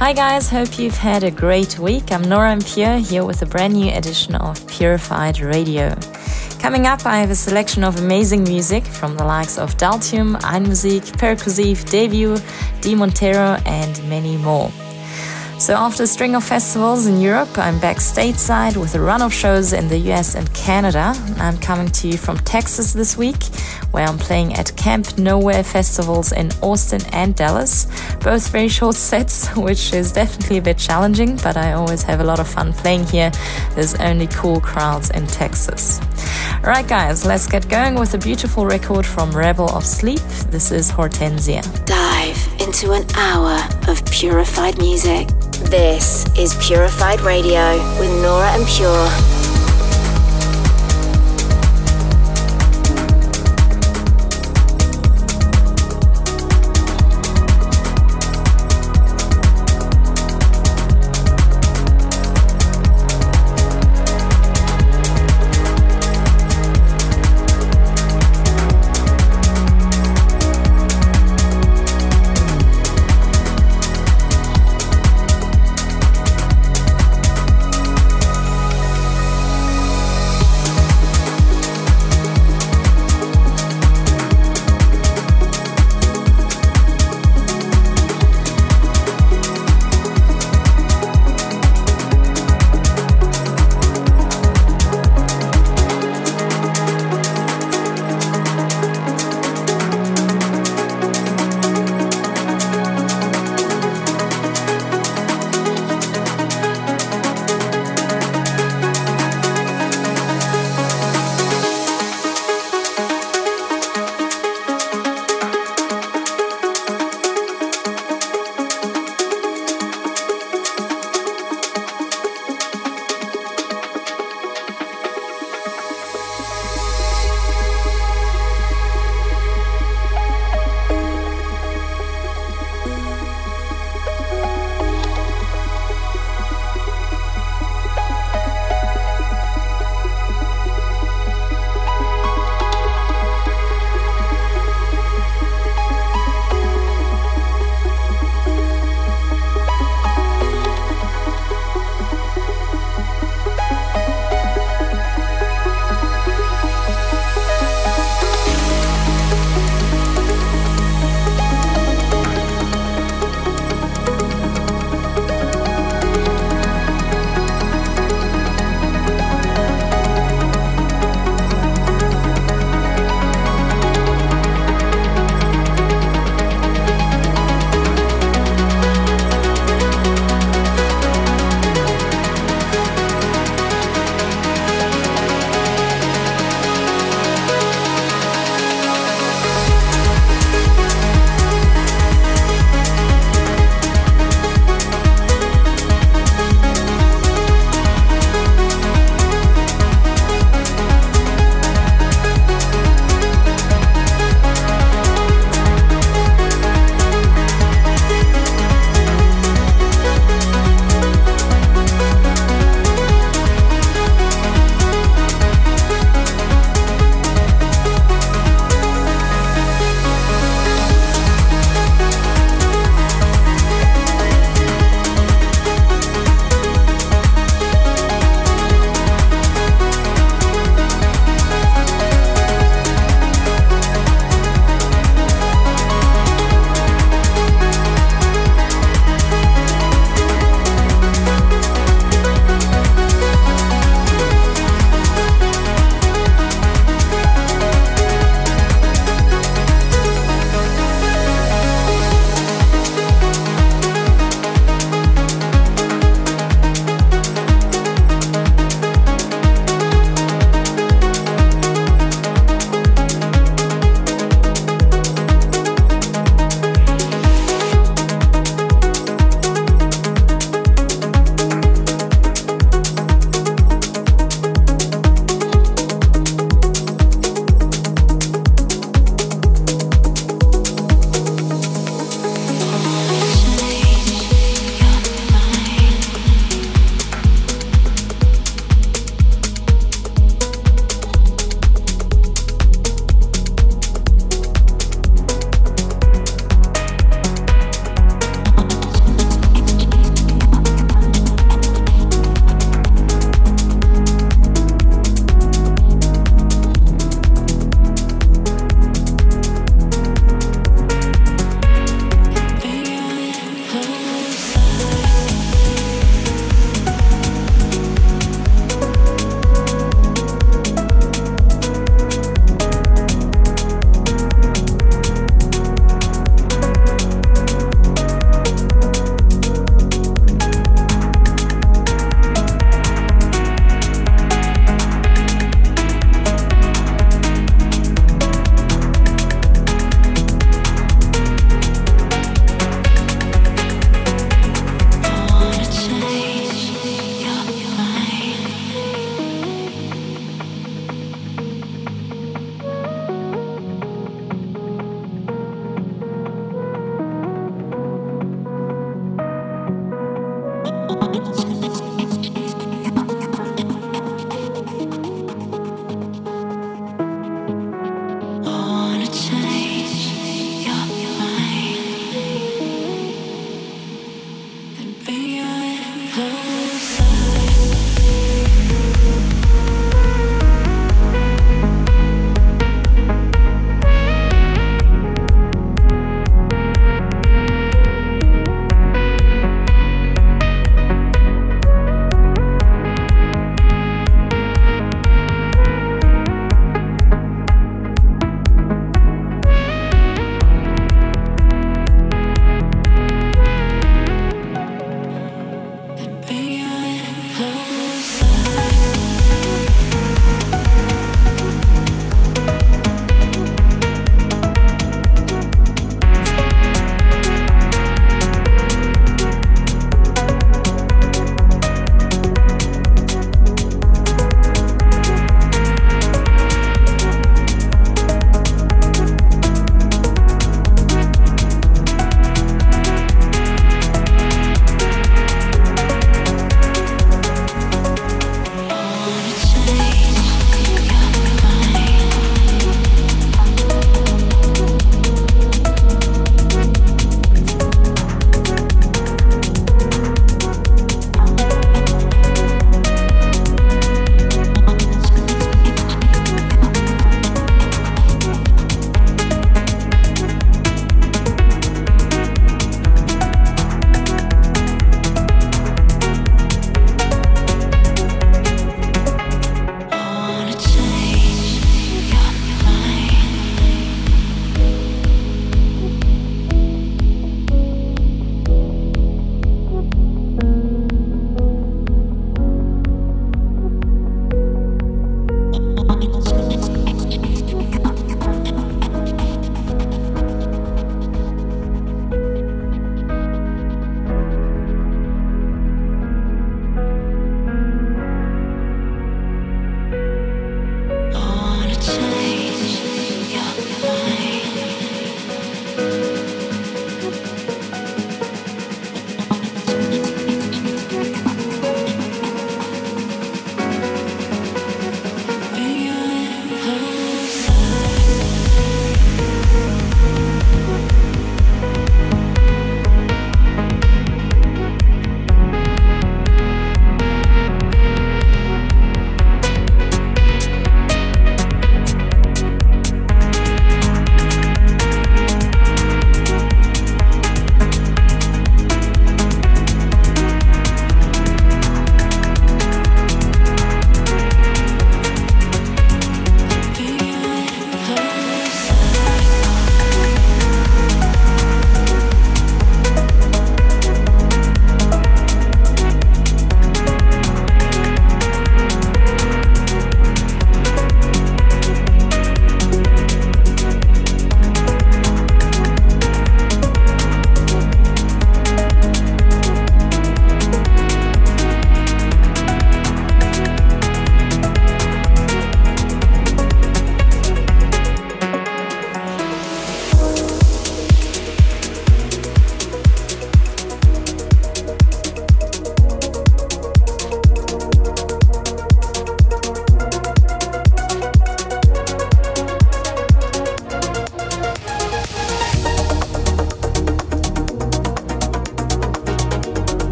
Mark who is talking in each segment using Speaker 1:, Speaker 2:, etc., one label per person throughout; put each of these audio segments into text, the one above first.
Speaker 1: Hi guys, hope you've had a great week. I'm Nora En Pure here with a brand new edition of Purified Radio. Coming up, I have a selection of amazing music from the likes of Daltium, Einmusik, Percussive, Debut, D Montero, and many more. So, after a string of festivals in Europe, I'm back stateside with a run of shows in the US and Canada. I'm coming to you from Texas this week, where I'm playing at Camp Nowhere festivals in Austin and Dallas. Both very short sets, which is definitely a bit challenging, but I always have a lot of fun playing here. There's only cool crowds in Texas. Alright, guys, let's get going with a beautiful record from Rebel of Sleep. This is Hortensia.
Speaker 2: Dive into an hour of purified music. This is Purified Radio with Nora En Pure.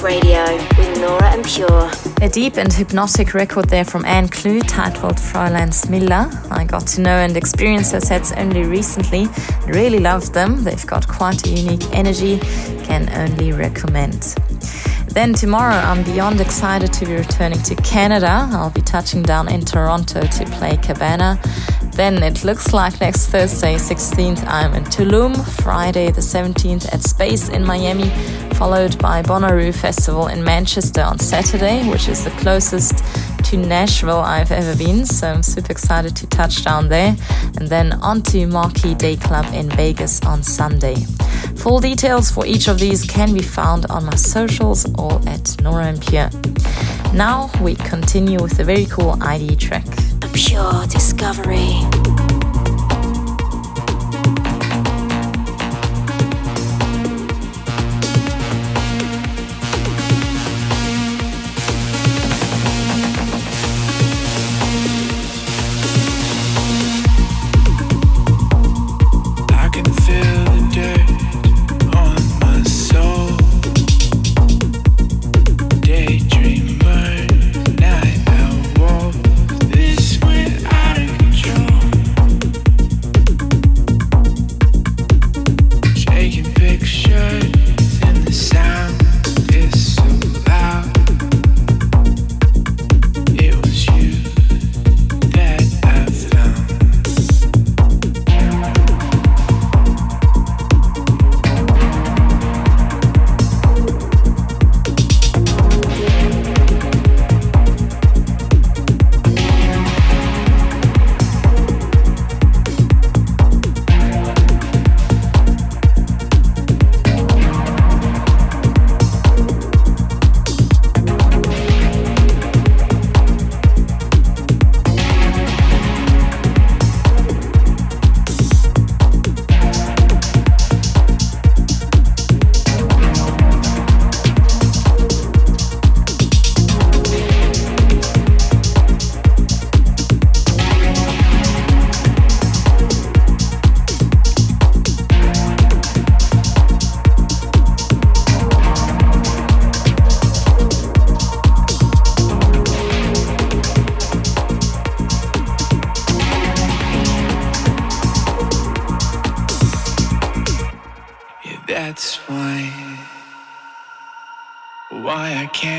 Speaker 3: Radio with Nora En Pure.
Speaker 1: A deep and hypnotic record there from Anne Clue titled Fräulein Smilla. I got to know and experience her sets only recently. Really loved them. They've got quite a unique energy. Can only recommend. Then tomorrow, I'm beyond excited to be returning to Canada. I'll be touching down in Toronto to play Cabana. Then it looks like next Thursday, 16th, I'm in Tulum, Friday, the 17th, at Space in Miami, followed by Bonnaroo Festival in Manchester on Saturday, which is the closest to Nashville I've ever been, so I'm super excited to touch down there. And then on to Marquee Day Club in Vegas on Sunday. Full details for each of these can be found on my socials or at Nora En Pure. Now we continue with a very cool ID track A
Speaker 3: pure discovery.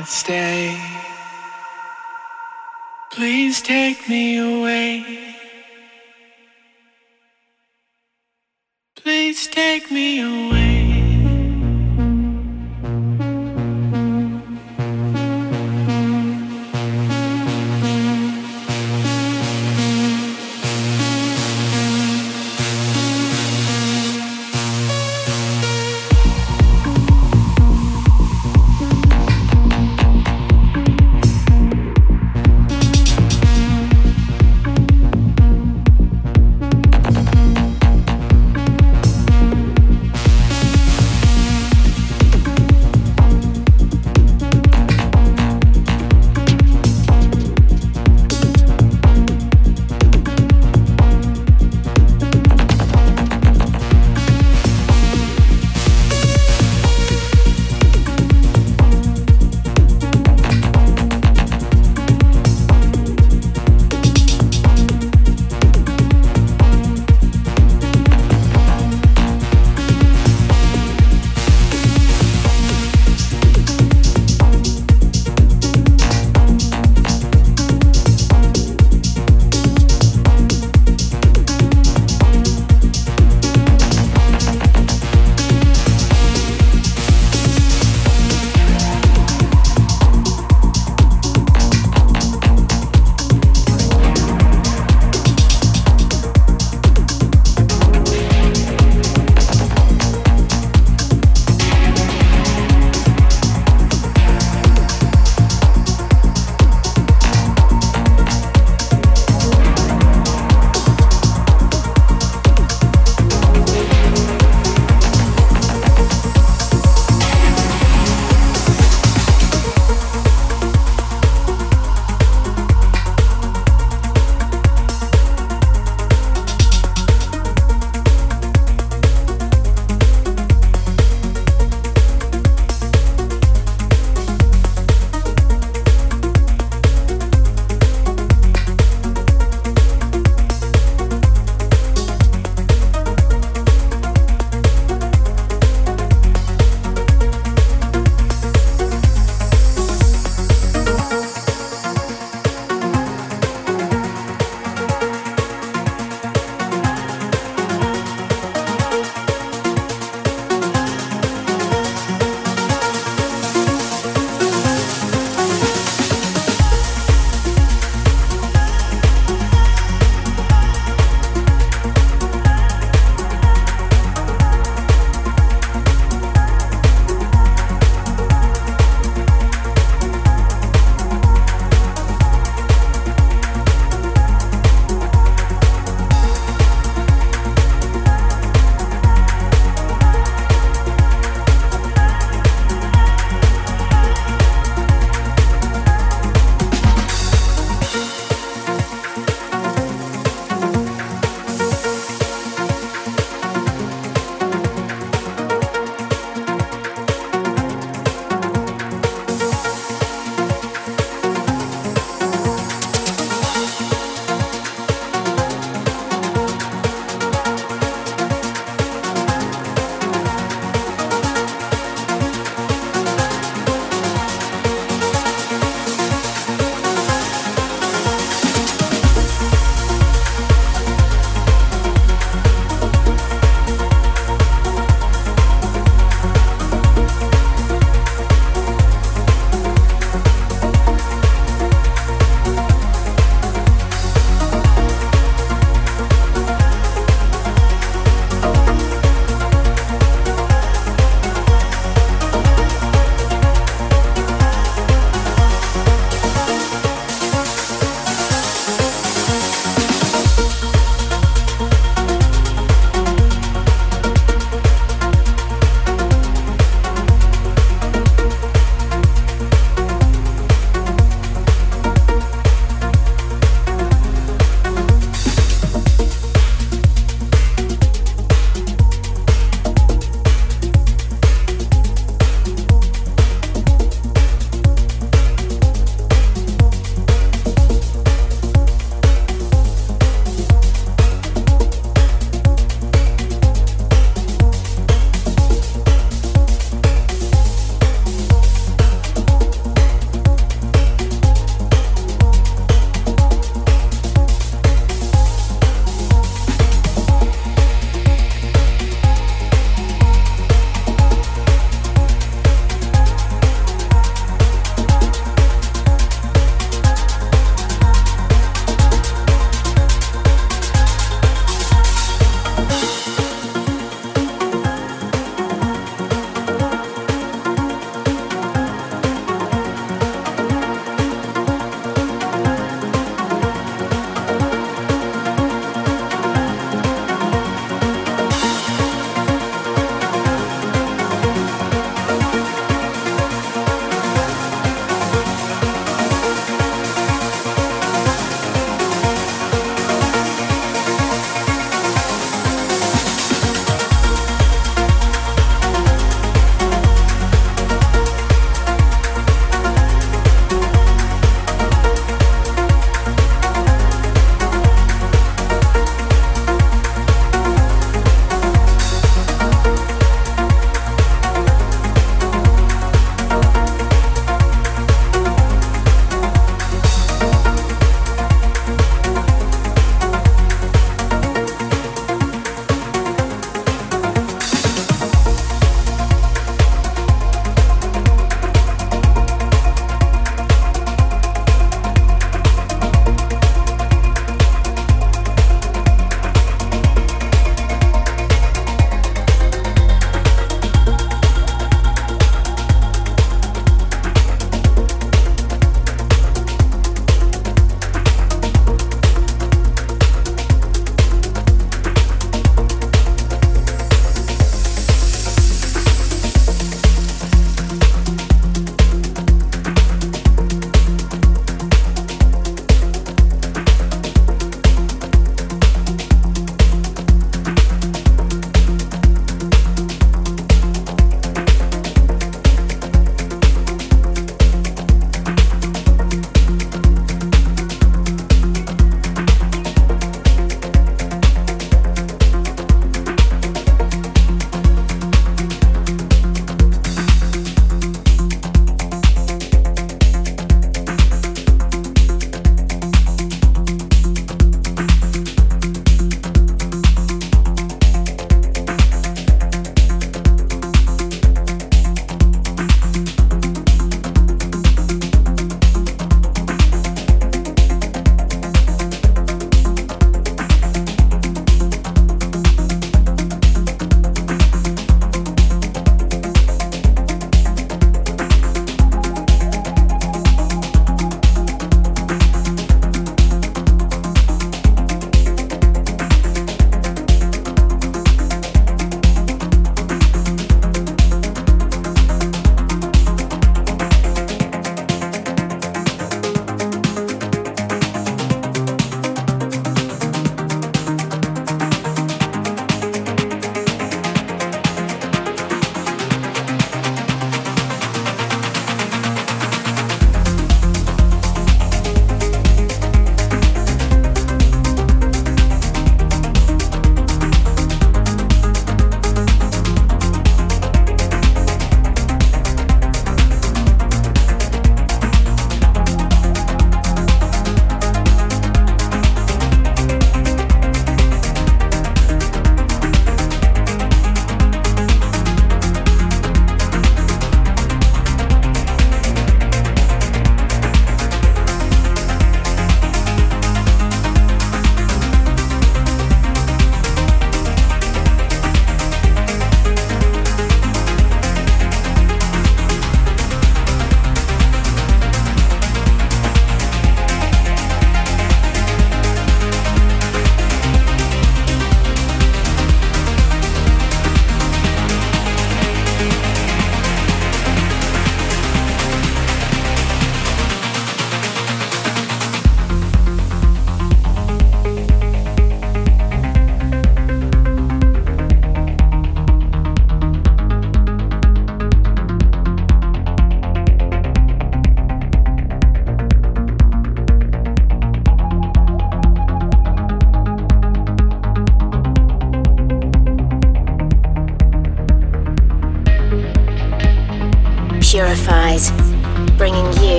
Speaker 2: can't stay. Please take me away.
Speaker 4: Please take me
Speaker 1: away.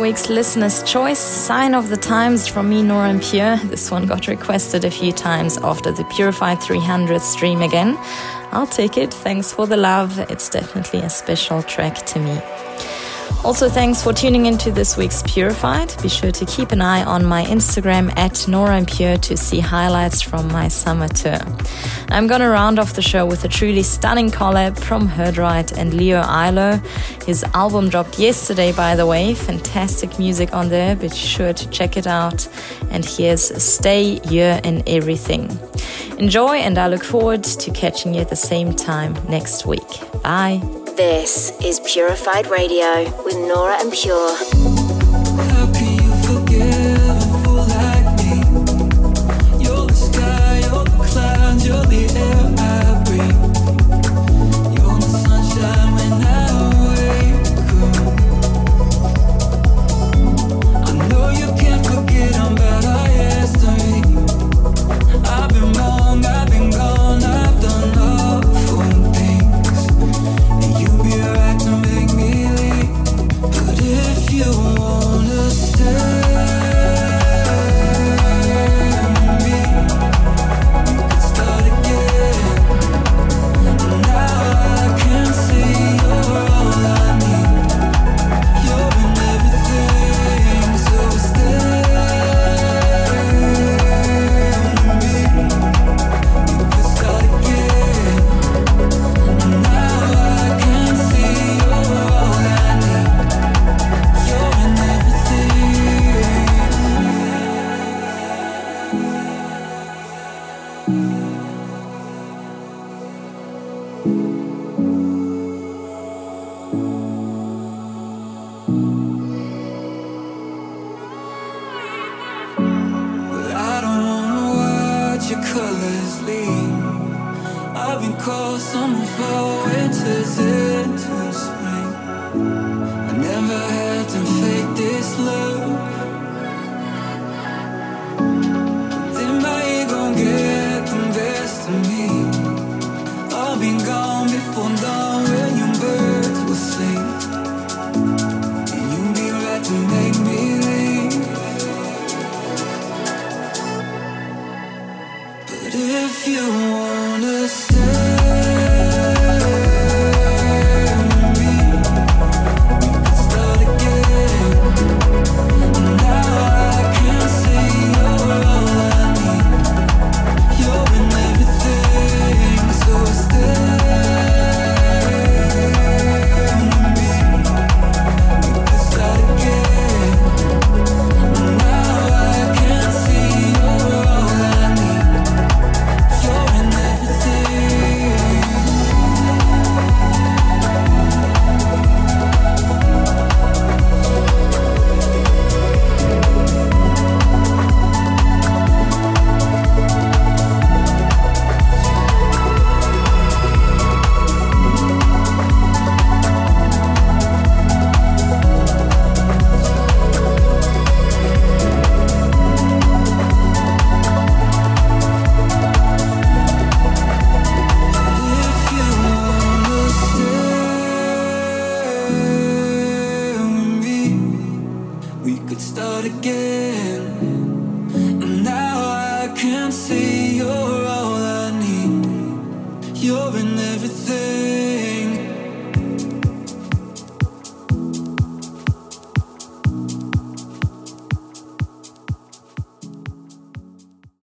Speaker 1: Week's listener's choice, Sign of the Times from me, Nora En Pure. This one got requested a few times after the Purified 300 stream again. I'll take it. Thanks for the love. It's definitely a special track to me. Also, thanks for tuning into this week's Purified. Be sure to keep an eye on my Instagram at Nora Pure to see highlights from my summer tour. I'm gonna round off the show with a truly stunning collab from Herdright and Leo Ilo. His album dropped yesterday, by the way. Fantastic music on there. Be sure to check it out. And here's Stay Here in Everything. Enjoy, and I look forward to catching you at the same time next week. Bye.
Speaker 4: This is Purified Radio with Nora En Pure.